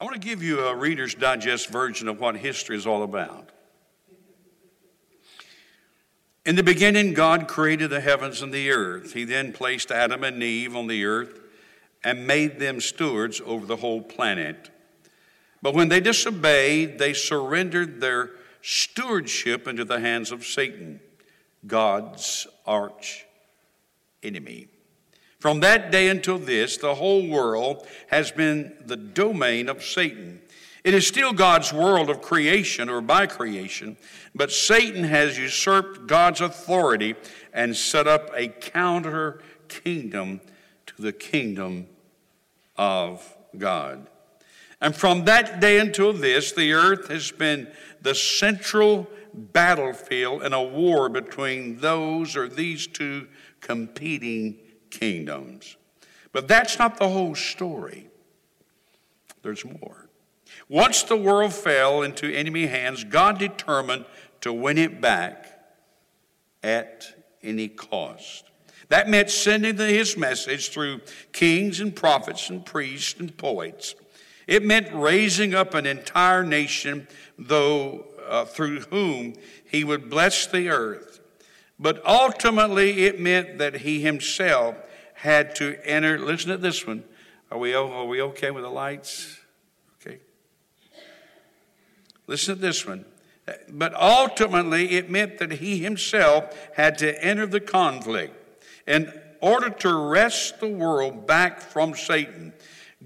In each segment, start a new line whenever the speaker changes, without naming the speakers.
I want to give you a Reader's Digest version of what history is all about. In the beginning, God created the heavens and the earth. He then placed Adam and Eve on the earth and made them stewards over the whole planet. But when they disobeyed, they surrendered their stewardship into the hands of Satan, God's arch enemy. From that day until this, the whole world has been the domain of Satan. It is still God's world of creation or by creation, but Satan has usurped God's authority and set up a counter kingdom to the kingdom of God. And from that day until this, the earth has been the central battlefield in a war between those or these two competing kingdoms. But that's not the whole story. There's more. Once the world fell into enemy hands, God determined to win it back at any cost. That meant sending his message through kings and prophets and priests and poets. It meant raising up an entire nation, though uh, through whom he would bless the earth. But ultimately, it meant that he himself had to enter. Listen to this one. Are we, are we okay with the lights? Okay. Listen to this one. But ultimately, it meant that he himself had to enter the conflict. In order to wrest the world back from Satan,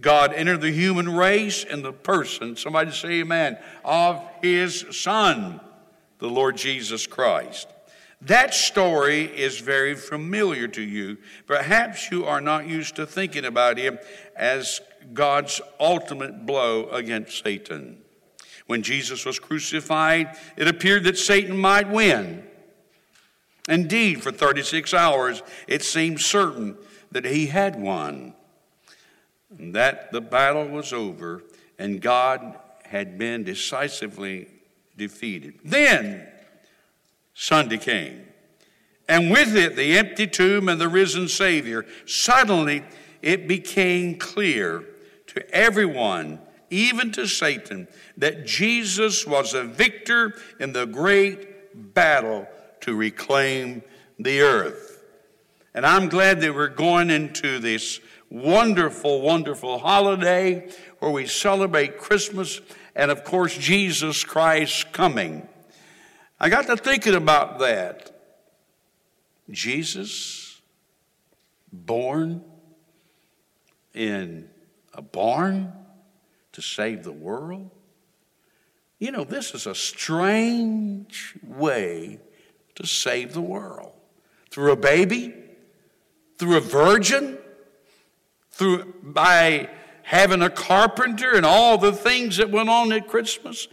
God entered the human race in the person, somebody say amen, of his Son, the Lord Jesus Christ. That story is very familiar to you. Perhaps you are not used to thinking about him as God's ultimate blow against Satan. When Jesus was crucified, it appeared that Satan might win. Indeed, for 36 hours, it seemed certain that he had won, that the battle was over, and God had been decisively defeated. Then Sunday came, and with it the empty tomb and the risen Savior. Suddenly it became clear to everyone, even to Satan, that Jesus was a victor in the great battle to reclaim the earth. And I'm glad that we're going into this wonderful, wonderful holiday where we celebrate Christmas and, of course, Jesus Christ coming. I got to thinking about that. Jesus born in a barn to save the world. You know, this is a strange way to save the world. Through a baby, through a virgin, through by having a carpenter and all the things that went on at Christmas.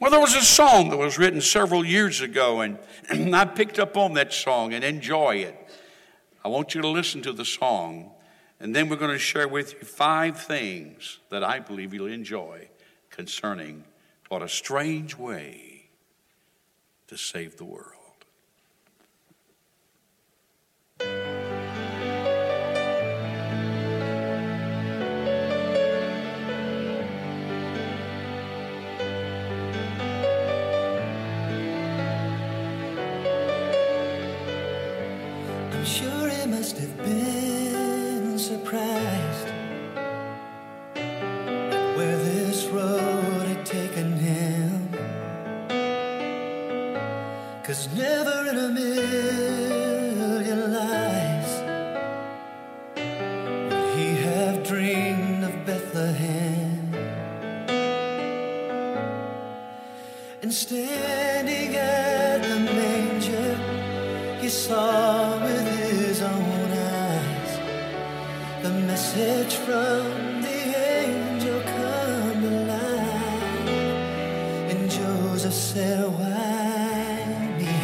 Well, there was a song that was written several years ago, and, I picked up on that song and enjoy it. I want you to listen to the song, and then we're going to share with you five things that I believe you'll enjoy concerning what a strange way to save the world.
must have been surprised at where this road had taken him. Cause never in a million lives would he have dreamed of Bethlehem. And standing at the manger, he saw with his own message from the angel come alive. And Joseph said, Why me?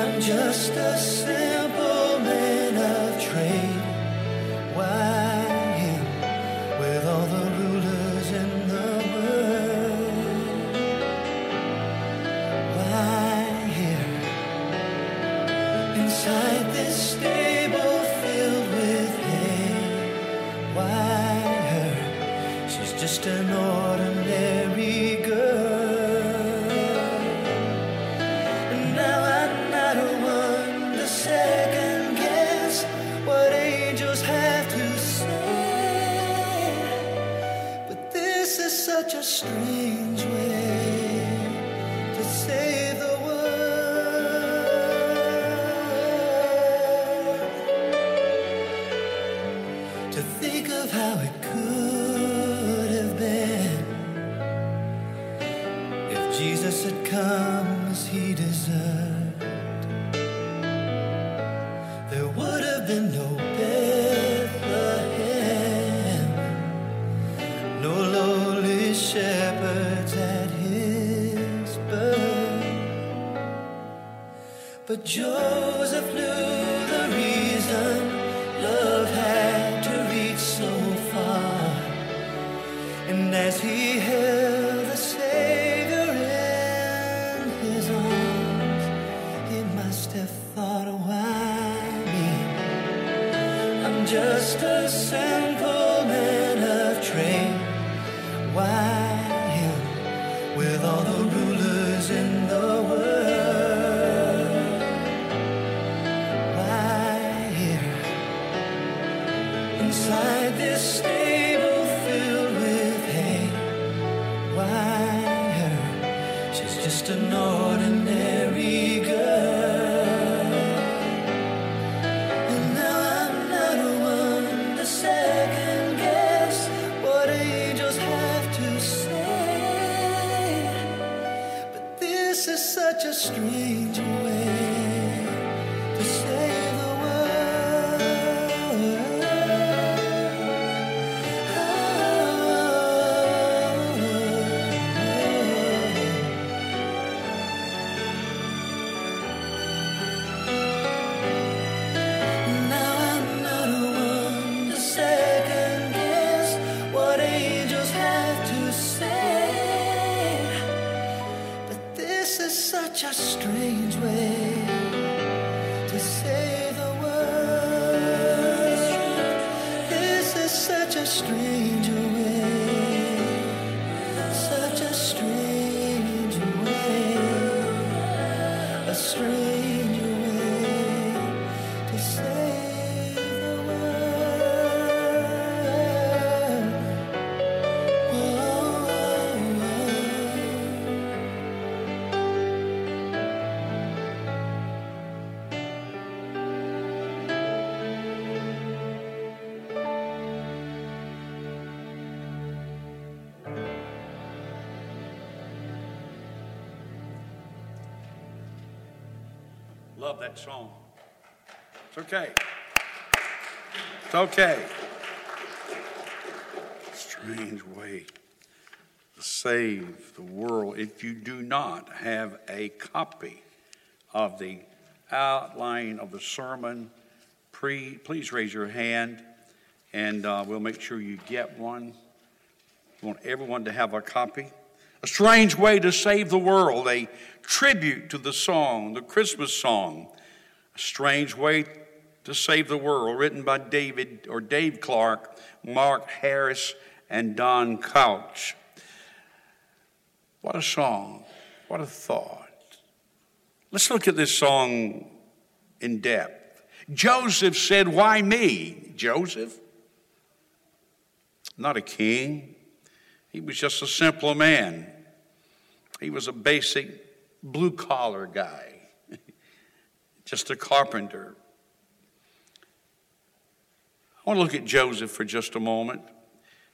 I'm just a sinner. No lowly shepherds at his birth. But Joseph knew the reason love had to reach so far. And as he held
Love that song. It's okay. It's okay. Strange way to save the world. If you do not have a copy of the outline of the sermon, pre, please raise your hand and uh, we'll make sure you get one. We want everyone to have a copy. A strange way to save the world, a tribute to the song, the Christmas song. A strange way to save the world, written by David or Dave Clark, Mark Harris, and Don Couch. What a song. What a thought. Let's look at this song in depth. Joseph said, Why me? Joseph? Not a king. He was just a simple man. He was a basic blue collar guy, just a carpenter. I want to look at Joseph for just a moment.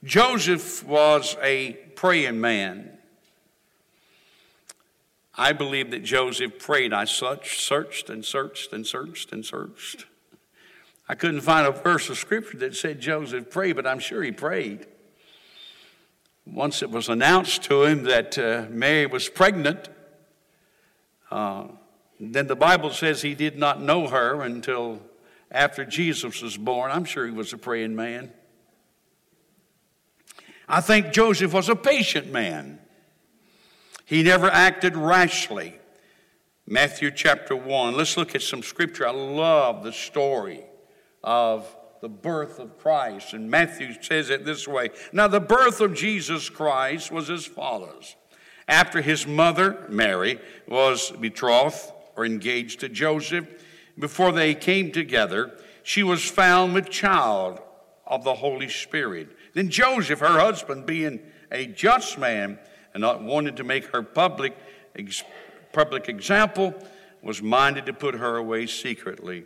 Joseph was a praying man. I believe that Joseph prayed. I searched, and searched and searched and searched. I couldn't find a verse of scripture that said Joseph prayed, but I'm sure he prayed. Once it was announced to him that uh, Mary was pregnant, uh, then the Bible says he did not know her until after Jesus was born. I'm sure he was a praying man. I think Joseph was a patient man. He never acted rashly. Matthew chapter 1. Let's look at some scripture. I love the story of the birth of Christ. And Matthew says it this way Now, the birth of Jesus Christ was as follows. After his mother, Mary, was betrothed or engaged to Joseph, before they came together, she was found with child of the Holy Spirit. Then Joseph, her husband, being a just man and not wanting to make her public, public example, was minded to put her away secretly.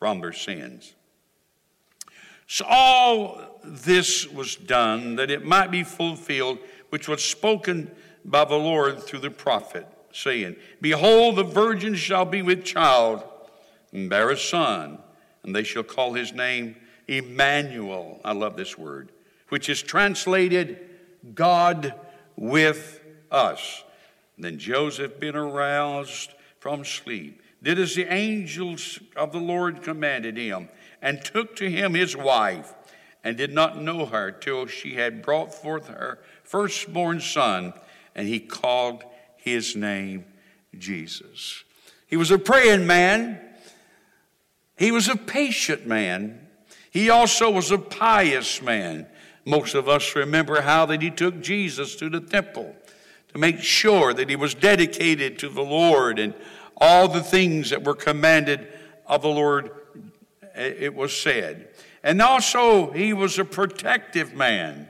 from their sins. So all this was done that it might be fulfilled, which was spoken by the Lord through the prophet, saying, Behold, the virgin shall be with child and bear a son, and they shall call his name Emmanuel. I love this word, which is translated God with us. And then Joseph, being aroused from sleep, did as the angels of the Lord commanded him, and took to him his wife, and did not know her till she had brought forth her firstborn son, and he called his name Jesus. He was a praying man. He was a patient man. He also was a pious man. Most of us remember how that he took Jesus to the temple to make sure that he was dedicated to the Lord and all the things that were commanded of the Lord, it was said. And also, he was a protective man.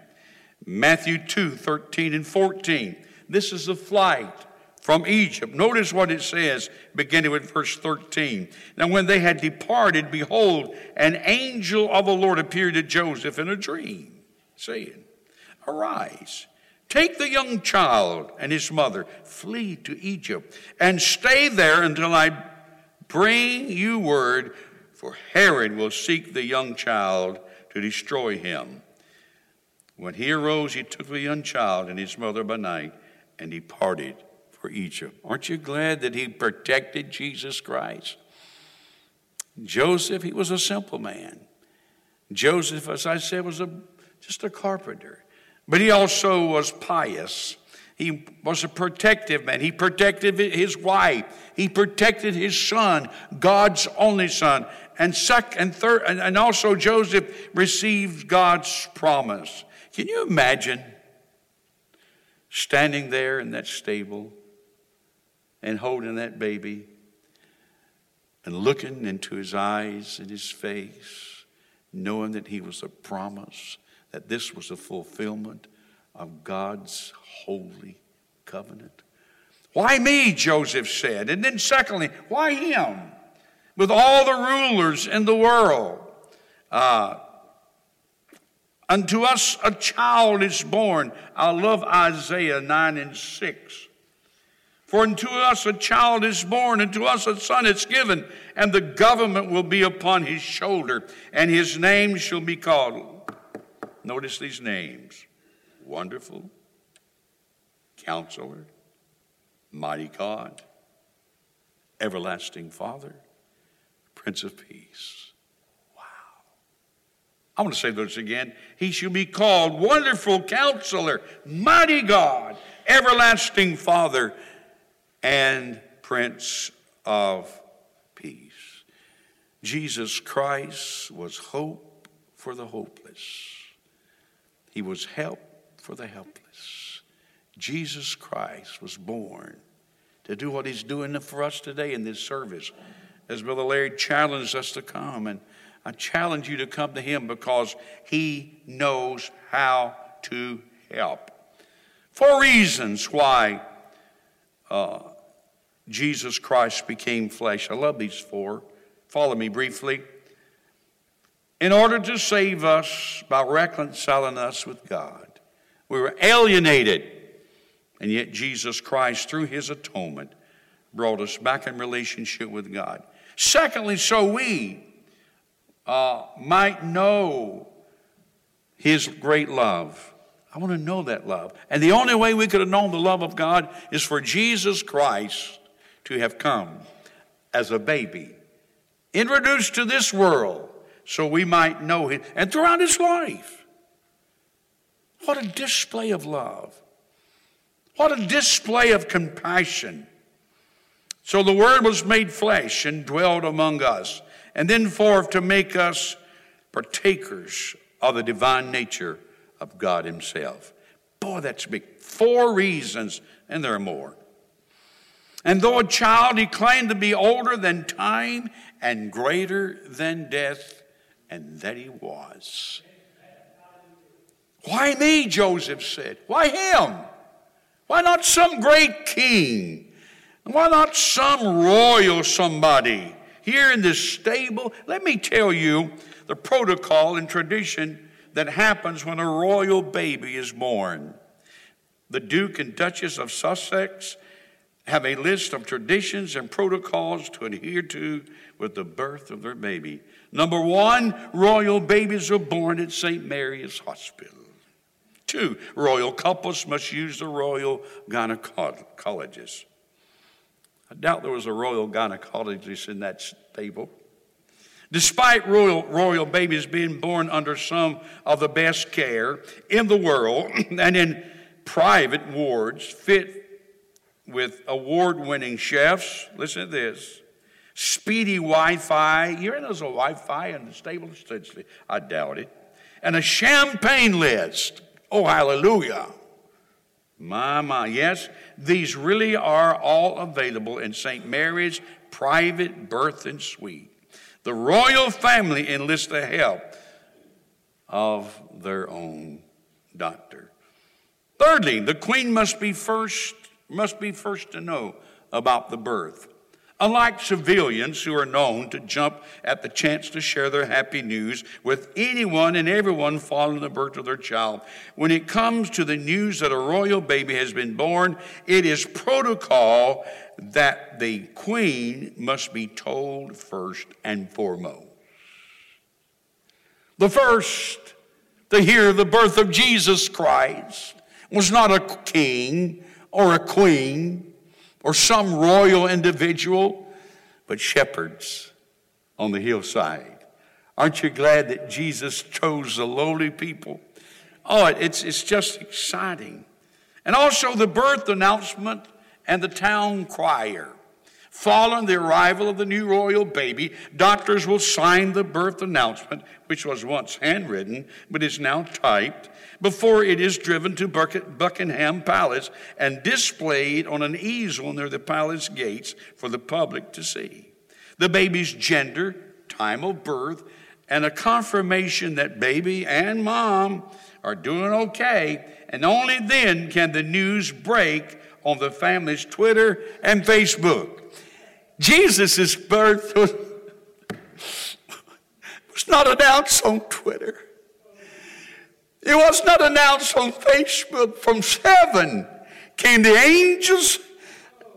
Matthew 2 13 and 14. This is the flight from Egypt. Notice what it says, beginning with verse 13. Now, when they had departed, behold, an angel of the Lord appeared to Joseph in a dream, saying, Arise, take the young child and his mother, flee to Egypt, and stay there until I bring you word, for Herod will seek the young child to destroy him. When he arose, he took the young child and his mother by night and departed for Egypt. Aren't you glad that he protected Jesus Christ? Joseph, he was a simple man. Joseph, as I said, was a, just a carpenter. But he also was pious. He was a protective man. He protected his wife. He protected his son, God's only son. And second and third, and also Joseph received God's promise. Can you imagine standing there in that stable and holding that baby and looking into his eyes and his face, knowing that he was a promise, that this was a fulfillment of God's holy covenant. Why me? Joseph said. And then, secondly, why him? With all the rulers in the world. Uh, Unto us a child is born. I love Isaiah 9 and 6. For unto us a child is born, and to us a son is given, and the government will be upon his shoulder, and his name shall be called. Notice these names Wonderful, Counselor, Mighty God, Everlasting Father, Prince of Peace. Wow. I want to say those again. He shall be called Wonderful Counselor, Mighty God, Everlasting Father, and Prince of Peace. Jesus Christ was hope for the hopeless, He was help for the helpless. Jesus Christ was born to do what He's doing for us today in this service. As Brother Larry challenged us to come, and I challenge you to come to Him because He knows how to help. Four reasons why uh, Jesus Christ became flesh. I love these four. Follow me briefly. In order to save us by reconciling us with God, we were alienated, and yet Jesus Christ, through his atonement, brought us back in relationship with God. Secondly, so we uh, might know his great love. I want to know that love. And the only way we could have known the love of God is for Jesus Christ to have come as a baby, introduced to this world so we might know him, and throughout his life. What a display of love. What a display of compassion. So the Word was made flesh and dwelled among us, and then forth to make us partakers of the divine nature of God Himself. Boy, that's big. Four reasons, and there are more. And though a child, he claimed to be older than time and greater than death, and that he was. Why me, Joseph said. Why him? Why not some great king? Why not some royal somebody here in this stable? Let me tell you the protocol and tradition that happens when a royal baby is born. The Duke and Duchess of Sussex have a list of traditions and protocols to adhere to with the birth of their baby. Number one, royal babies are born at St. Mary's Hospital. Two, royal couples must use the royal gynecologist. I doubt there was a royal gynecologist in that stable. Despite royal, royal babies being born under some of the best care in the world and in private wards fit with award winning chefs, listen to this speedy Wi Fi. You know there's a Wi Fi in the stable? I doubt it. And a champagne list. Oh, hallelujah. My, my. Yes, these really are all available in St. Mary's private birth and suite. The royal family enlists the help of their own doctor. Thirdly, the queen must be first must be first to know about the birth. Unlike civilians who are known to jump at the chance to share their happy news with anyone and everyone following the birth of their child, when it comes to the news that a royal baby has been born, it is protocol that the queen must be told first and foremost. The first to hear the birth of Jesus Christ was not a king or a queen or some royal individual, but shepherds on the hillside. Aren't you glad that Jesus chose the lowly people? Oh, it's, it's just exciting. And also the birth announcement and the town crier. Following the arrival of the new royal baby, doctors will sign the birth announcement, which was once handwritten but is now typed, before it is driven to Buckingham Palace and displayed on an easel near the palace gates for the public to see. The baby's gender, time of birth, and a confirmation that baby and mom are doing okay, and only then can the news break on the family's Twitter and Facebook. Jesus' birth was, was not announced on Twitter. It was not announced on Facebook. From heaven came the angels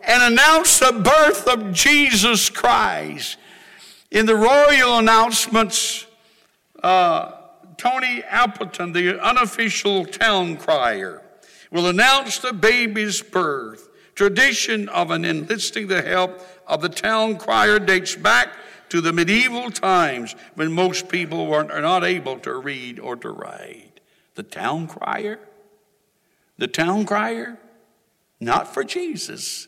and announced the birth of Jesus Christ. In the royal announcements, uh, Tony Appleton, the unofficial town crier, will announce the baby's birth. Tradition of an enlisting the help of the town crier dates back to the medieval times when most people were not able to read or to write. The town crier? The town crier? Not for Jesus,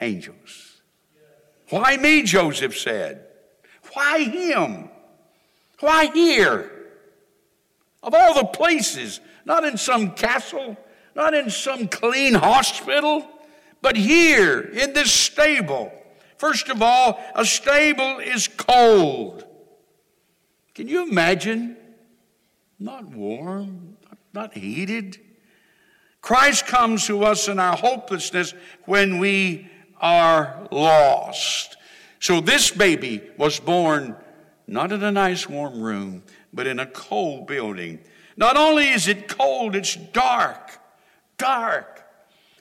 angels. Why me, Joseph said. Why him? Why here? Of all the places, not in some castle, not in some clean hospital, but here in this stable. First of all, a stable is cold. Can you imagine not warm, not heated. Christ comes to us in our hopelessness when we are lost. So this baby was born not in a nice warm room, but in a cold building. Not only is it cold, it's dark. Dark.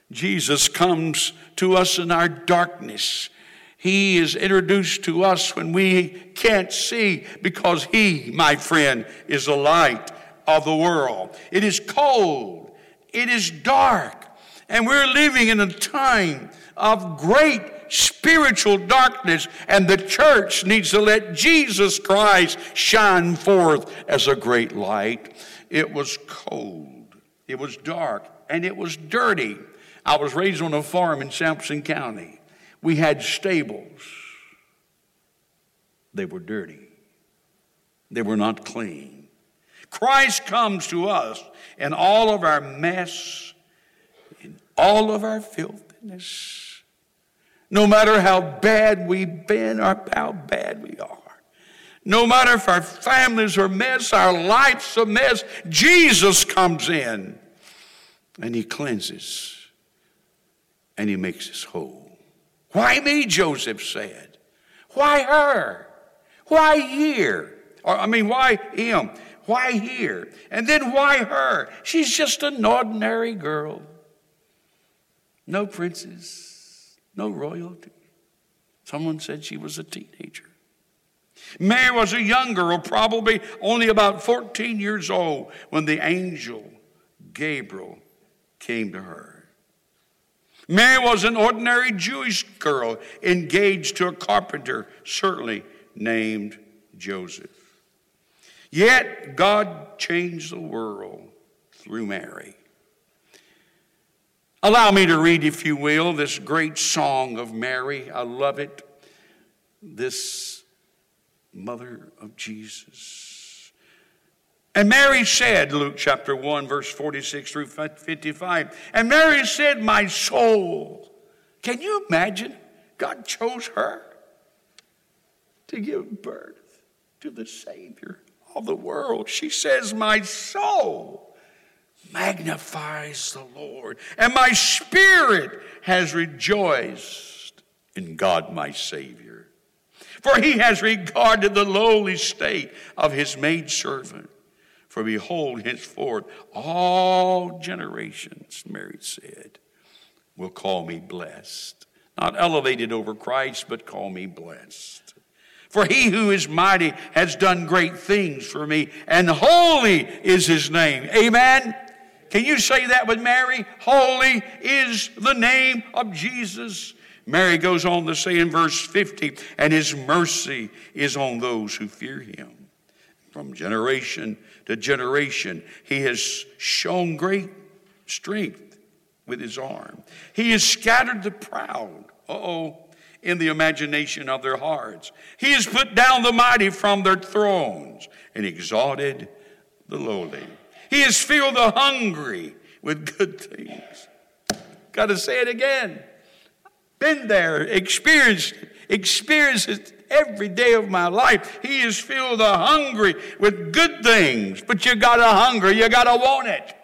Jesus comes to us in our darkness. He is introduced to us when we can't see because He, my friend, is the light of the world. It is cold, it is dark, and we're living in a time of great spiritual darkness, and the church needs to let Jesus Christ shine forth as a great light. It was cold, it was dark, and it was dirty. I was raised on a farm in Sampson County. We had stables. They were dirty. They were not clean. Christ comes to us in all of our mess, in all of our filthiness. No matter how bad we've been or how bad we are. No matter if our families are a mess, our life's a mess, Jesus comes in and he cleanses and he makes us whole. Why me, Joseph said. Why her? Why here? Or, I mean, why him? Why here? And then why her? She's just an ordinary girl. No princess, no royalty. Someone said she was a teenager. Mary was a young girl, probably only about 14 years old, when the angel Gabriel came to her. Mary was an ordinary Jewish girl engaged to a carpenter, certainly named Joseph. Yet God changed the world through Mary. Allow me to read, if you will, this great song of Mary. I love it. This mother of Jesus. And Mary said, Luke chapter 1, verse 46 through 55, and Mary said, My soul. Can you imagine? God chose her to give birth to the Savior of the world. She says, My soul magnifies the Lord, and my spirit has rejoiced in God my Savior. For he has regarded the lowly state of his maidservant. For behold, henceforth all generations, Mary said, will call me blessed. Not elevated over Christ, but call me blessed. For he who is mighty has done great things for me, and holy is his name. Amen. Can you say that with Mary? Holy is the name of Jesus. Mary goes on to say in verse 50, and his mercy is on those who fear him from generation to generation. He has shown great strength with his arm. He has scattered the proud, oh, in the imagination of their hearts. He has put down the mighty from their thrones and exalted the lowly. He has filled the hungry with good things. Got to say it again. Been there, experienced experienced it every day of my life. He has filled the hungry with good things, but you got to hunger, you got to want it.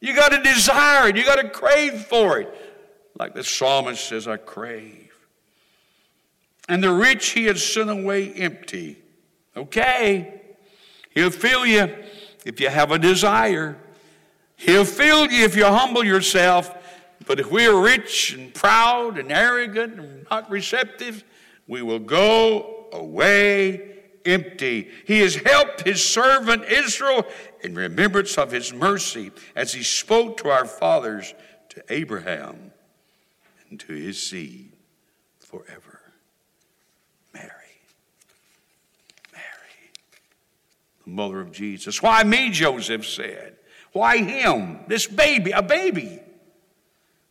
You got to desire it, you got to crave for it. Like the psalmist says, I crave. And the rich he has sent away empty. Okay, he'll fill you if you have a desire. He'll fill you if you humble yourself. But if we are rich and proud and arrogant and not receptive, we will go away empty. He has helped his servant Israel in remembrance of his mercy as he spoke to our fathers, to Abraham, and to his seed forever. Mary. Mary, the mother of Jesus. Why me, Joseph said. Why him? This baby, a baby.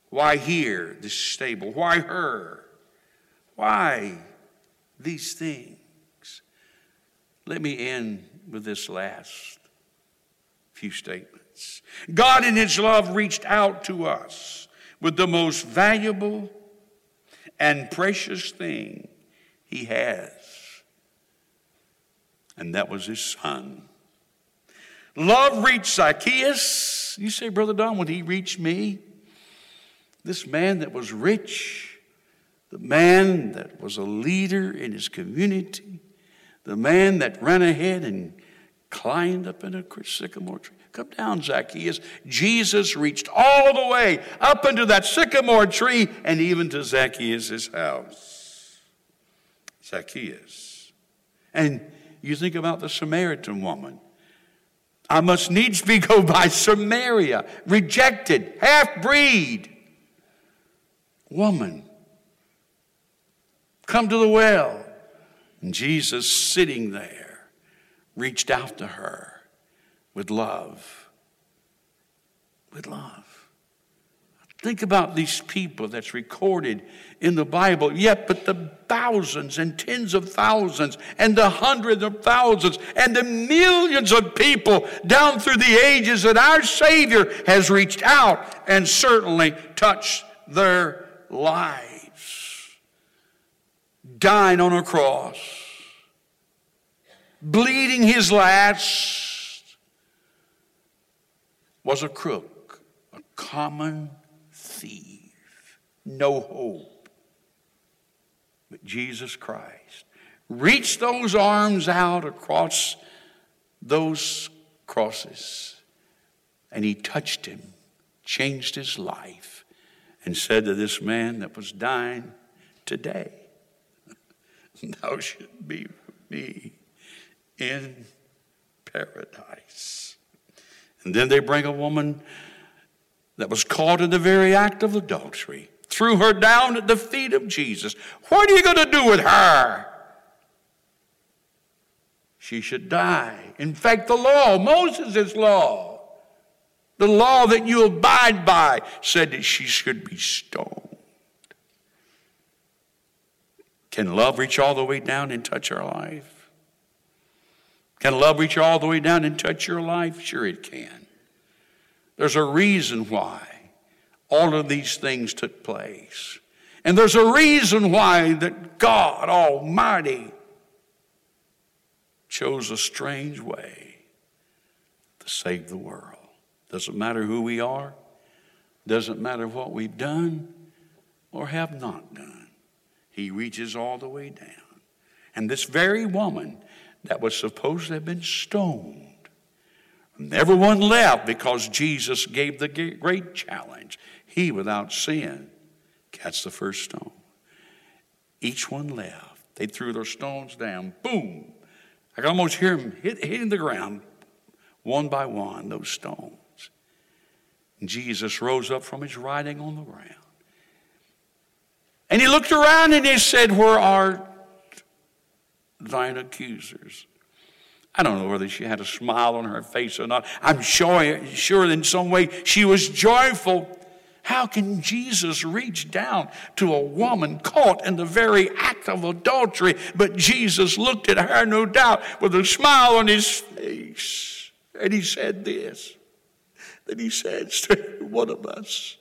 Why here, this stable? Why her? Why these things? Let me end with this last few statements. God, in His love, reached out to us with the most valuable and precious thing He has, and that was His Son. Love reached Zacchaeus. You say, Brother Don, would he reach me? This man that was rich, the man that was a leader in his community, the man that ran ahead and climbed up in a sycamore tree. Come down, Zacchaeus. Jesus reached all the way up into that sycamore tree and even to Zacchaeus' house. Zacchaeus. And you think about the Samaritan woman. I must needs be go by Samaria, rejected, half breed. Woman, come to the well. And Jesus, sitting there, reached out to her with love. With love. Think about these people that's recorded in the Bible, yet, but the thousands and tens of thousands and the hundreds of thousands and the millions of people down through the ages that our Savior has reached out and certainly touched their lives. Dying on a cross, bleeding his last, was a crook, a common thief, no hope. But Jesus Christ reached those arms out across those crosses and he touched him, changed his life, and said to this man that was dying today, Thou should be with me in paradise. And then they bring a woman that was caught in the very act of adultery, threw her down at the feet of Jesus. What are you going to do with her? She should die. In fact, the law, Moses' law, the law that you abide by, said that she should be stoned. Can love reach all the way down and touch our life? Can love reach all the way down and touch your life? Sure, it can. There's a reason why all of these things took place. And there's a reason why that God Almighty chose a strange way to save the world. Doesn't matter who we are, doesn't matter what we've done or have not done. He reaches all the way down. And this very woman that was supposed to have been stoned and everyone left because Jesus gave the great challenge. He, without sin, cast the first stone. Each one left. They threw their stones down. Boom. I can almost hear them hit, hitting the ground one by one, those stones. And Jesus rose up from his riding on the ground. And he looked around and he said, Where are thine accusers? I don't know whether she had a smile on her face or not. I'm sure, sure in some way she was joyful. How can Jesus reach down to a woman caught in the very act of adultery? But Jesus looked at her, no doubt, with a smile on his face. And he said this that he says to one of us,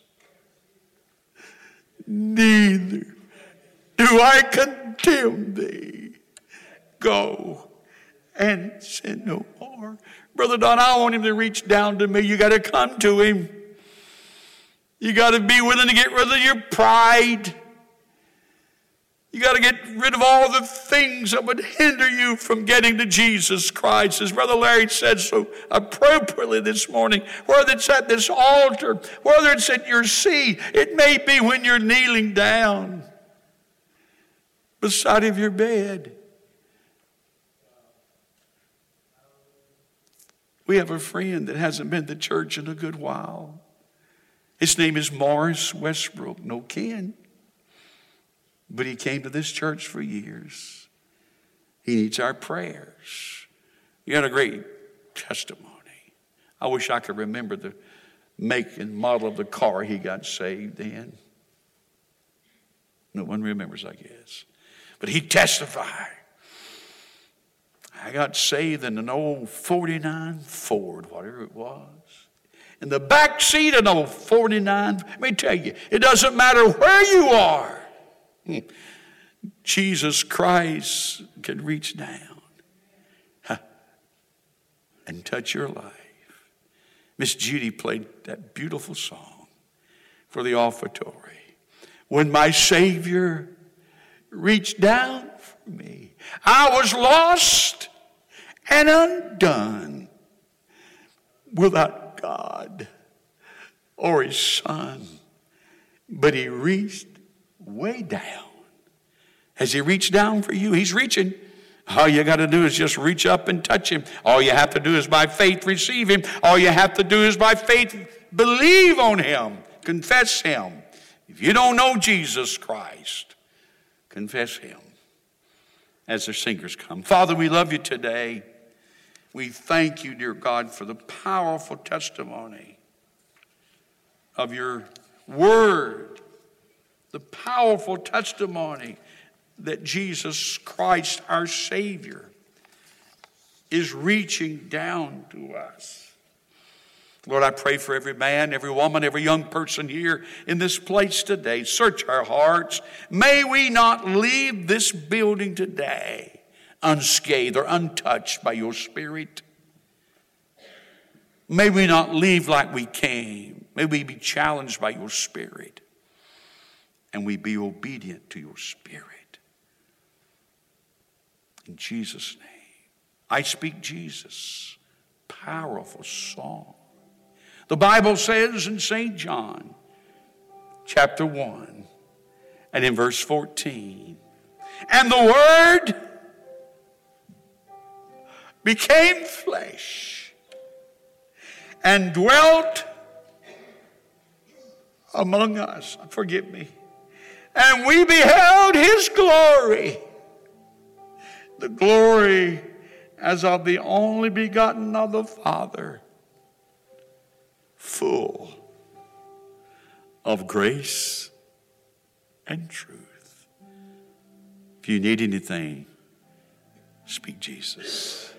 Neither do I condemn thee. Go and sin no more. Brother Don, I want him to reach down to me. You got to come to him. You got to be willing to get rid of your pride. You got to get rid of all the things that would hinder you from getting to Jesus Christ. As Brother Larry said so appropriately this morning, whether it's at this altar, whether it's at your seat, it may be when you're kneeling down beside of your bed. We have a friend that hasn't been to church in a good while. His name is Morris Westbrook, no kin. But he came to this church for years. He needs our prayers. He had a great testimony. I wish I could remember the make and model of the car he got saved in. No one remembers, I guess. But he testified I got saved in an old 49 Ford, whatever it was. In the back seat of an old 49, let me tell you, it doesn't matter where you are. Jesus Christ can reach down and touch your life. Miss Judy played that beautiful song for the offertory. When my Savior reached down for me, I was lost and undone. without God or his son. But he reached way down. Has he reached down for you? He's reaching. All you got to do is just reach up and touch him. All you have to do is by faith receive him. All you have to do is by faith believe on him, confess him. If you don't know Jesus Christ, confess him as the singers come. Father, we love you today. We thank you, dear God, for the powerful testimony of your word, the powerful testimony that Jesus Christ, our Savior, is reaching down to us. Lord, I pray for every man, every woman, every young person here in this place today. Search our hearts. May we not leave this building today unscathed or untouched by your Spirit. May we not leave like we came. May we be challenged by your Spirit and we be obedient to your Spirit. In Jesus' name, I speak Jesus. Powerful song. The Bible says in St. John, chapter 1, and in verse 14, and the Word became flesh and dwelt among us. Forgive me. And we beheld his glory, the glory as of the only begotten of the Father full of grace and truth. If you need anything, speak Jesus.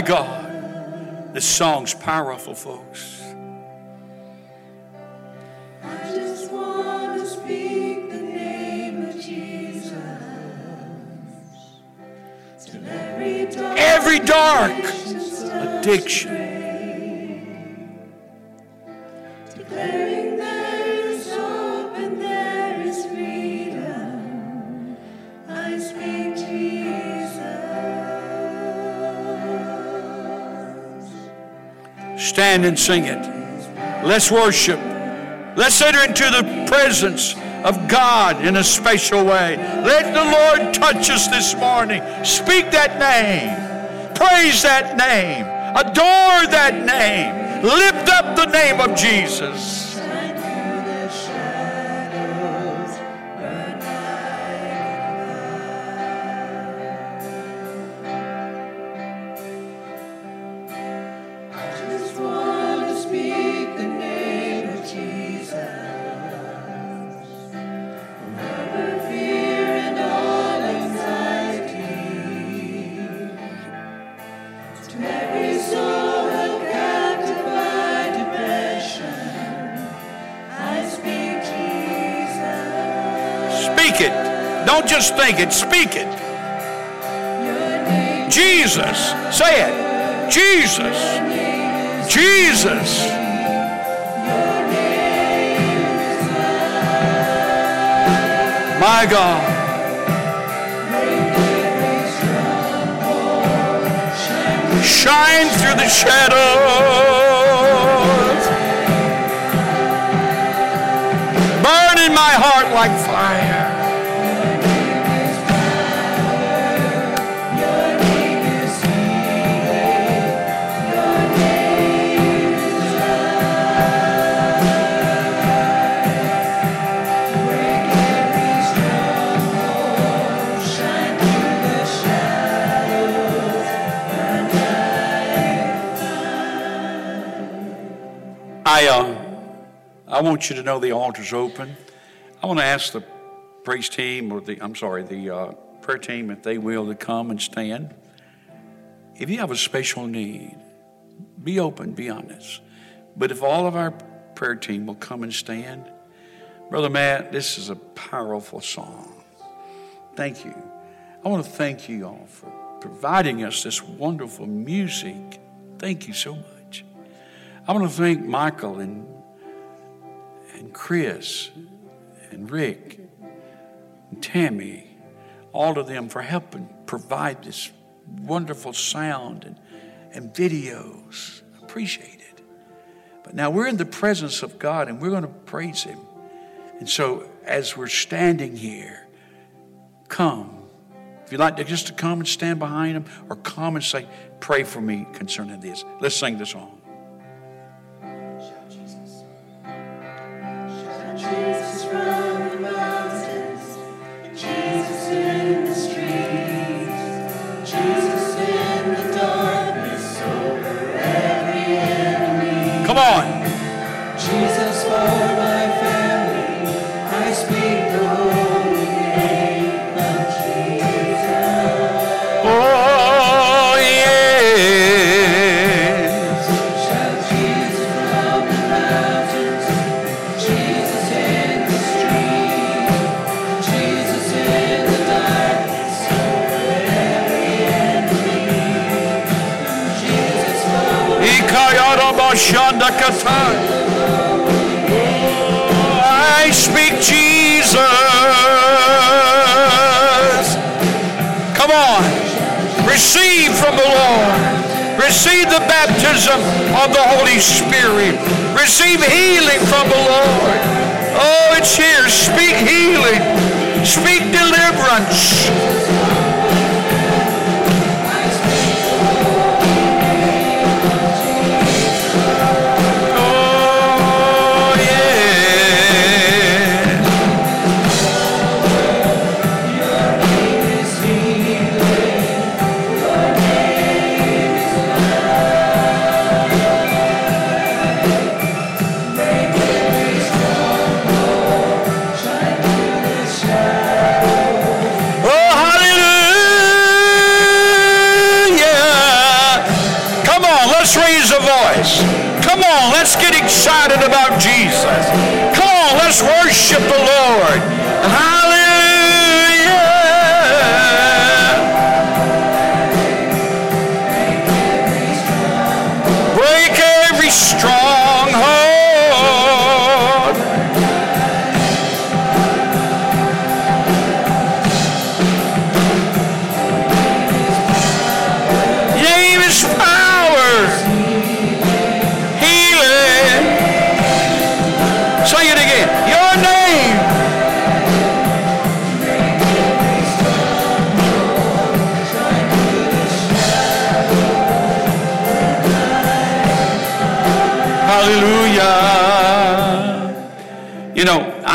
My God, this song's powerful, folks.
Every dark want
stand and sing it. Let's worship. Let's enter into the presence of God in a special way. Let the Lord touch us this morning. Speak that name. Praise that name. Adore that name. Lift up the name of Jesus.
Just
think it, speak it. Jesus. Say it. Jesus. Jesus. My God. Shine through the shadows. Burn in my heart like fire. I want you to know the altar's open. I want to ask the praise team or the, I'm sorry, the uh, prayer team, if they will, to come and stand. If you have a special need, be open, be honest. But if all of our prayer team will come and stand, Brother Matt, this is a powerful song. Thank you. I want to thank you all for providing us this wonderful music. Thank you so much. I want to thank Michael and, and Chris and Rick and Tammy, all of them for helping provide this wonderful sound and, and videos. Appreciate it. But now we're in the presence of God and we're going to praise Him. And so as we're standing here, come. If you'd like to just to come and stand behind Him or come and say, pray for me concerning this. Let's sing the song.
I speak Jesus.
Come on. Receive from the Lord. Receive the baptism of the Holy Spirit. Receive healing from the Lord. Oh, it's here. Speak healing. Speak deliverance.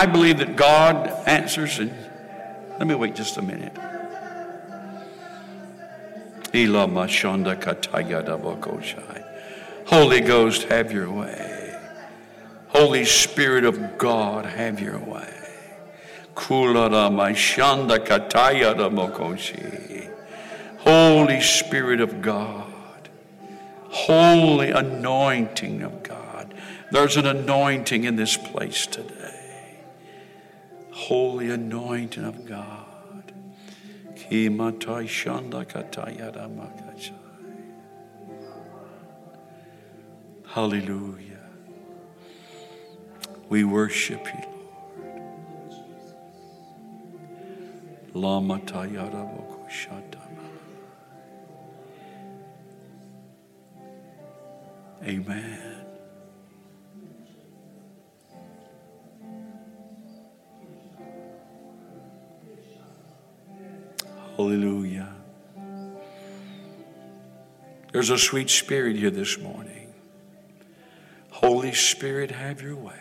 I believe that God answers, and let me wait just a minute. Holy Ghost, have your way. Holy Spirit of God, have your way. Holy Spirit of God. Holy anointing of God. There's an anointing in this place today. Holy anointing of God. Hallelujah. We worship you, Lord. Lama Amen. Hallelujah. There's a sweet spirit here this morning. Holy Spirit, have your way.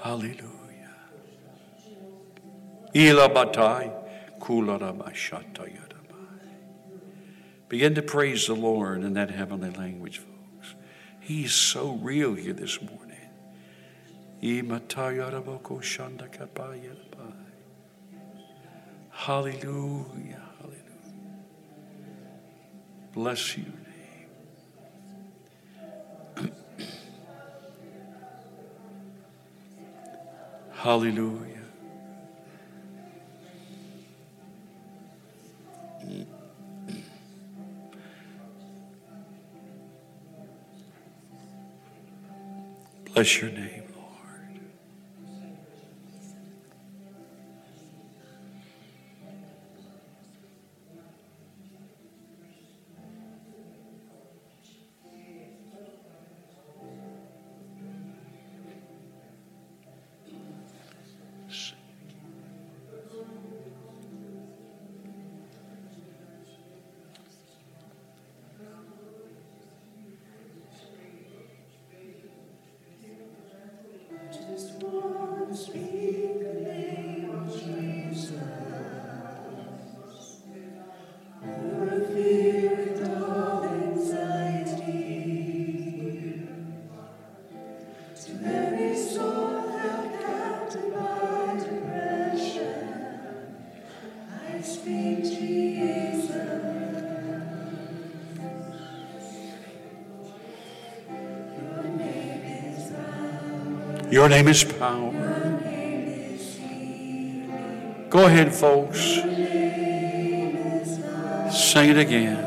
Hallelujah. Ilabatai kularabashatayarabai. Begin to praise the Lord in that heavenly language, folks. He's so real here this morning. Hallelujah. Hallelujah. Bless your you. Hallelujah. Bless your name. Your name is power. Go ahead, folks. Sing it again.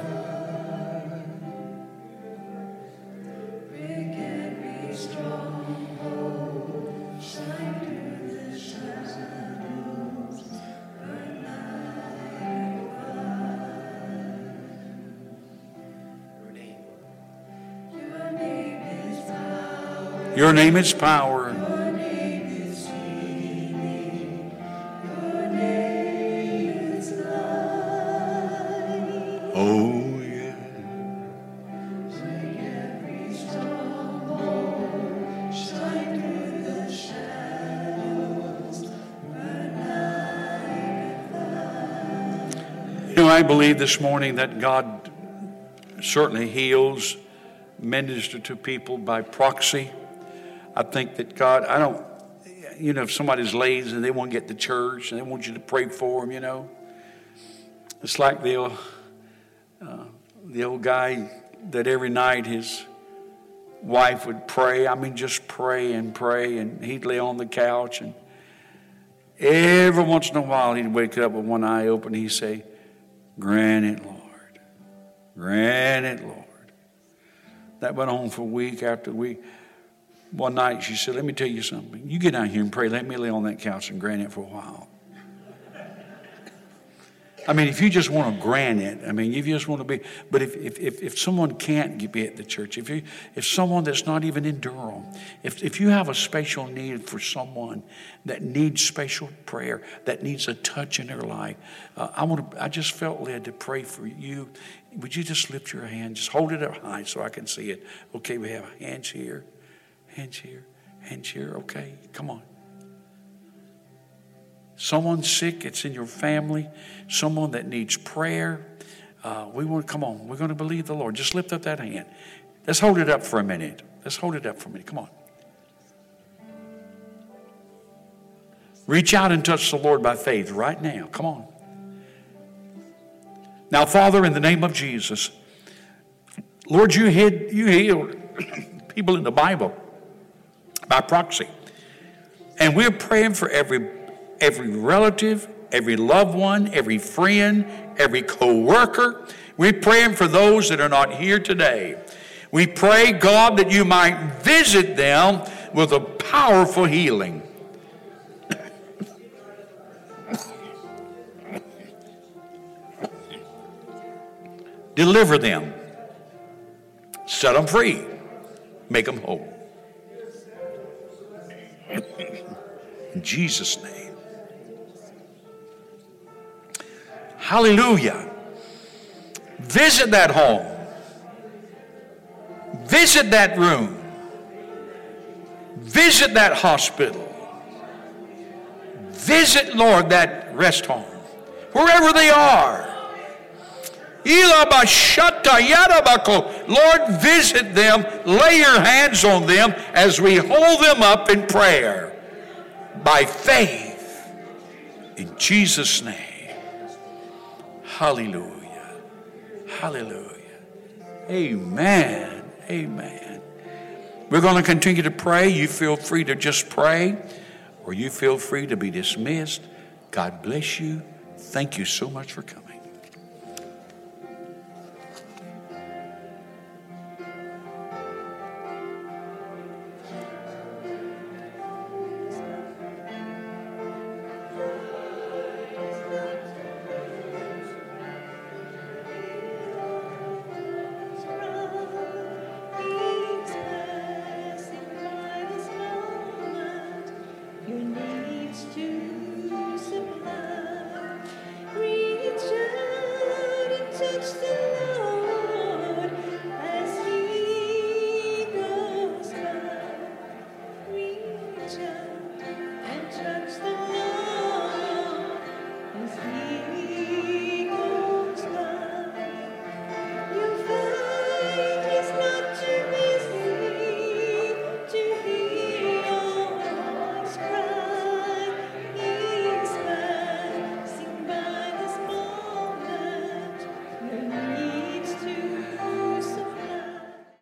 Your name is power. I know I believe this morning that God certainly heals, minister to people by proxy. I think that God, I don't, you know, if somebody's lazy and they want to get to church and they want you to pray for them, you know, it's like the, uh, the old guy that every night his wife would pray. I mean, just pray and pray, and he'd lay on the couch, and every once in a while he'd wake up with one eye open. He'd say, Grant it, Lord. Grant it, Lord. That went on for week after week. One night she said, Let me tell you something. You get down here and pray. Let me lay on that couch and grant it for a while. I mean, if you just want to grant it, I mean, if you just want to be, but if, if, if, if someone can't be at the church, if, you, if someone that's not even in Durham, if, if you have a special need for someone that needs special prayer, that needs a touch in their life, uh, I, want to, I just felt led to pray for you. Would you just lift your hand? Just hold it up high so I can see it. Okay, we have hands here, hands here, hands here. Okay, come on. Someone sick, it's in your family, someone that needs prayer. Uh, we want to come on. We're going to believe the Lord. Just lift up that hand. Let's hold it up for a minute. Let's hold it up for a minute. Come on. Reach out and touch the Lord by faith right now. Come on. Now, Father, in the name of Jesus, Lord, you, hid, you healed people in the Bible by proxy. And we're praying for every every relative, every loved one, every friend, every co worker. We're praying for those that are not here today. We pray, God, that you might visit them with a powerful healing. Deliver them, set them free, make them whole. In Jesus' name. Hallelujah. Visit that home. Visit that room. Visit that hospital. Visit, Lord, that rest home. Wherever they are. Lord, visit them, lay your hands on them as we hold them up in prayer by faith in Jesus' name. Hallelujah. Hallelujah. Amen. Amen. We're going to continue to pray. You feel free to just pray, or you feel free to be dismissed. God bless you. Thank you so much for coming.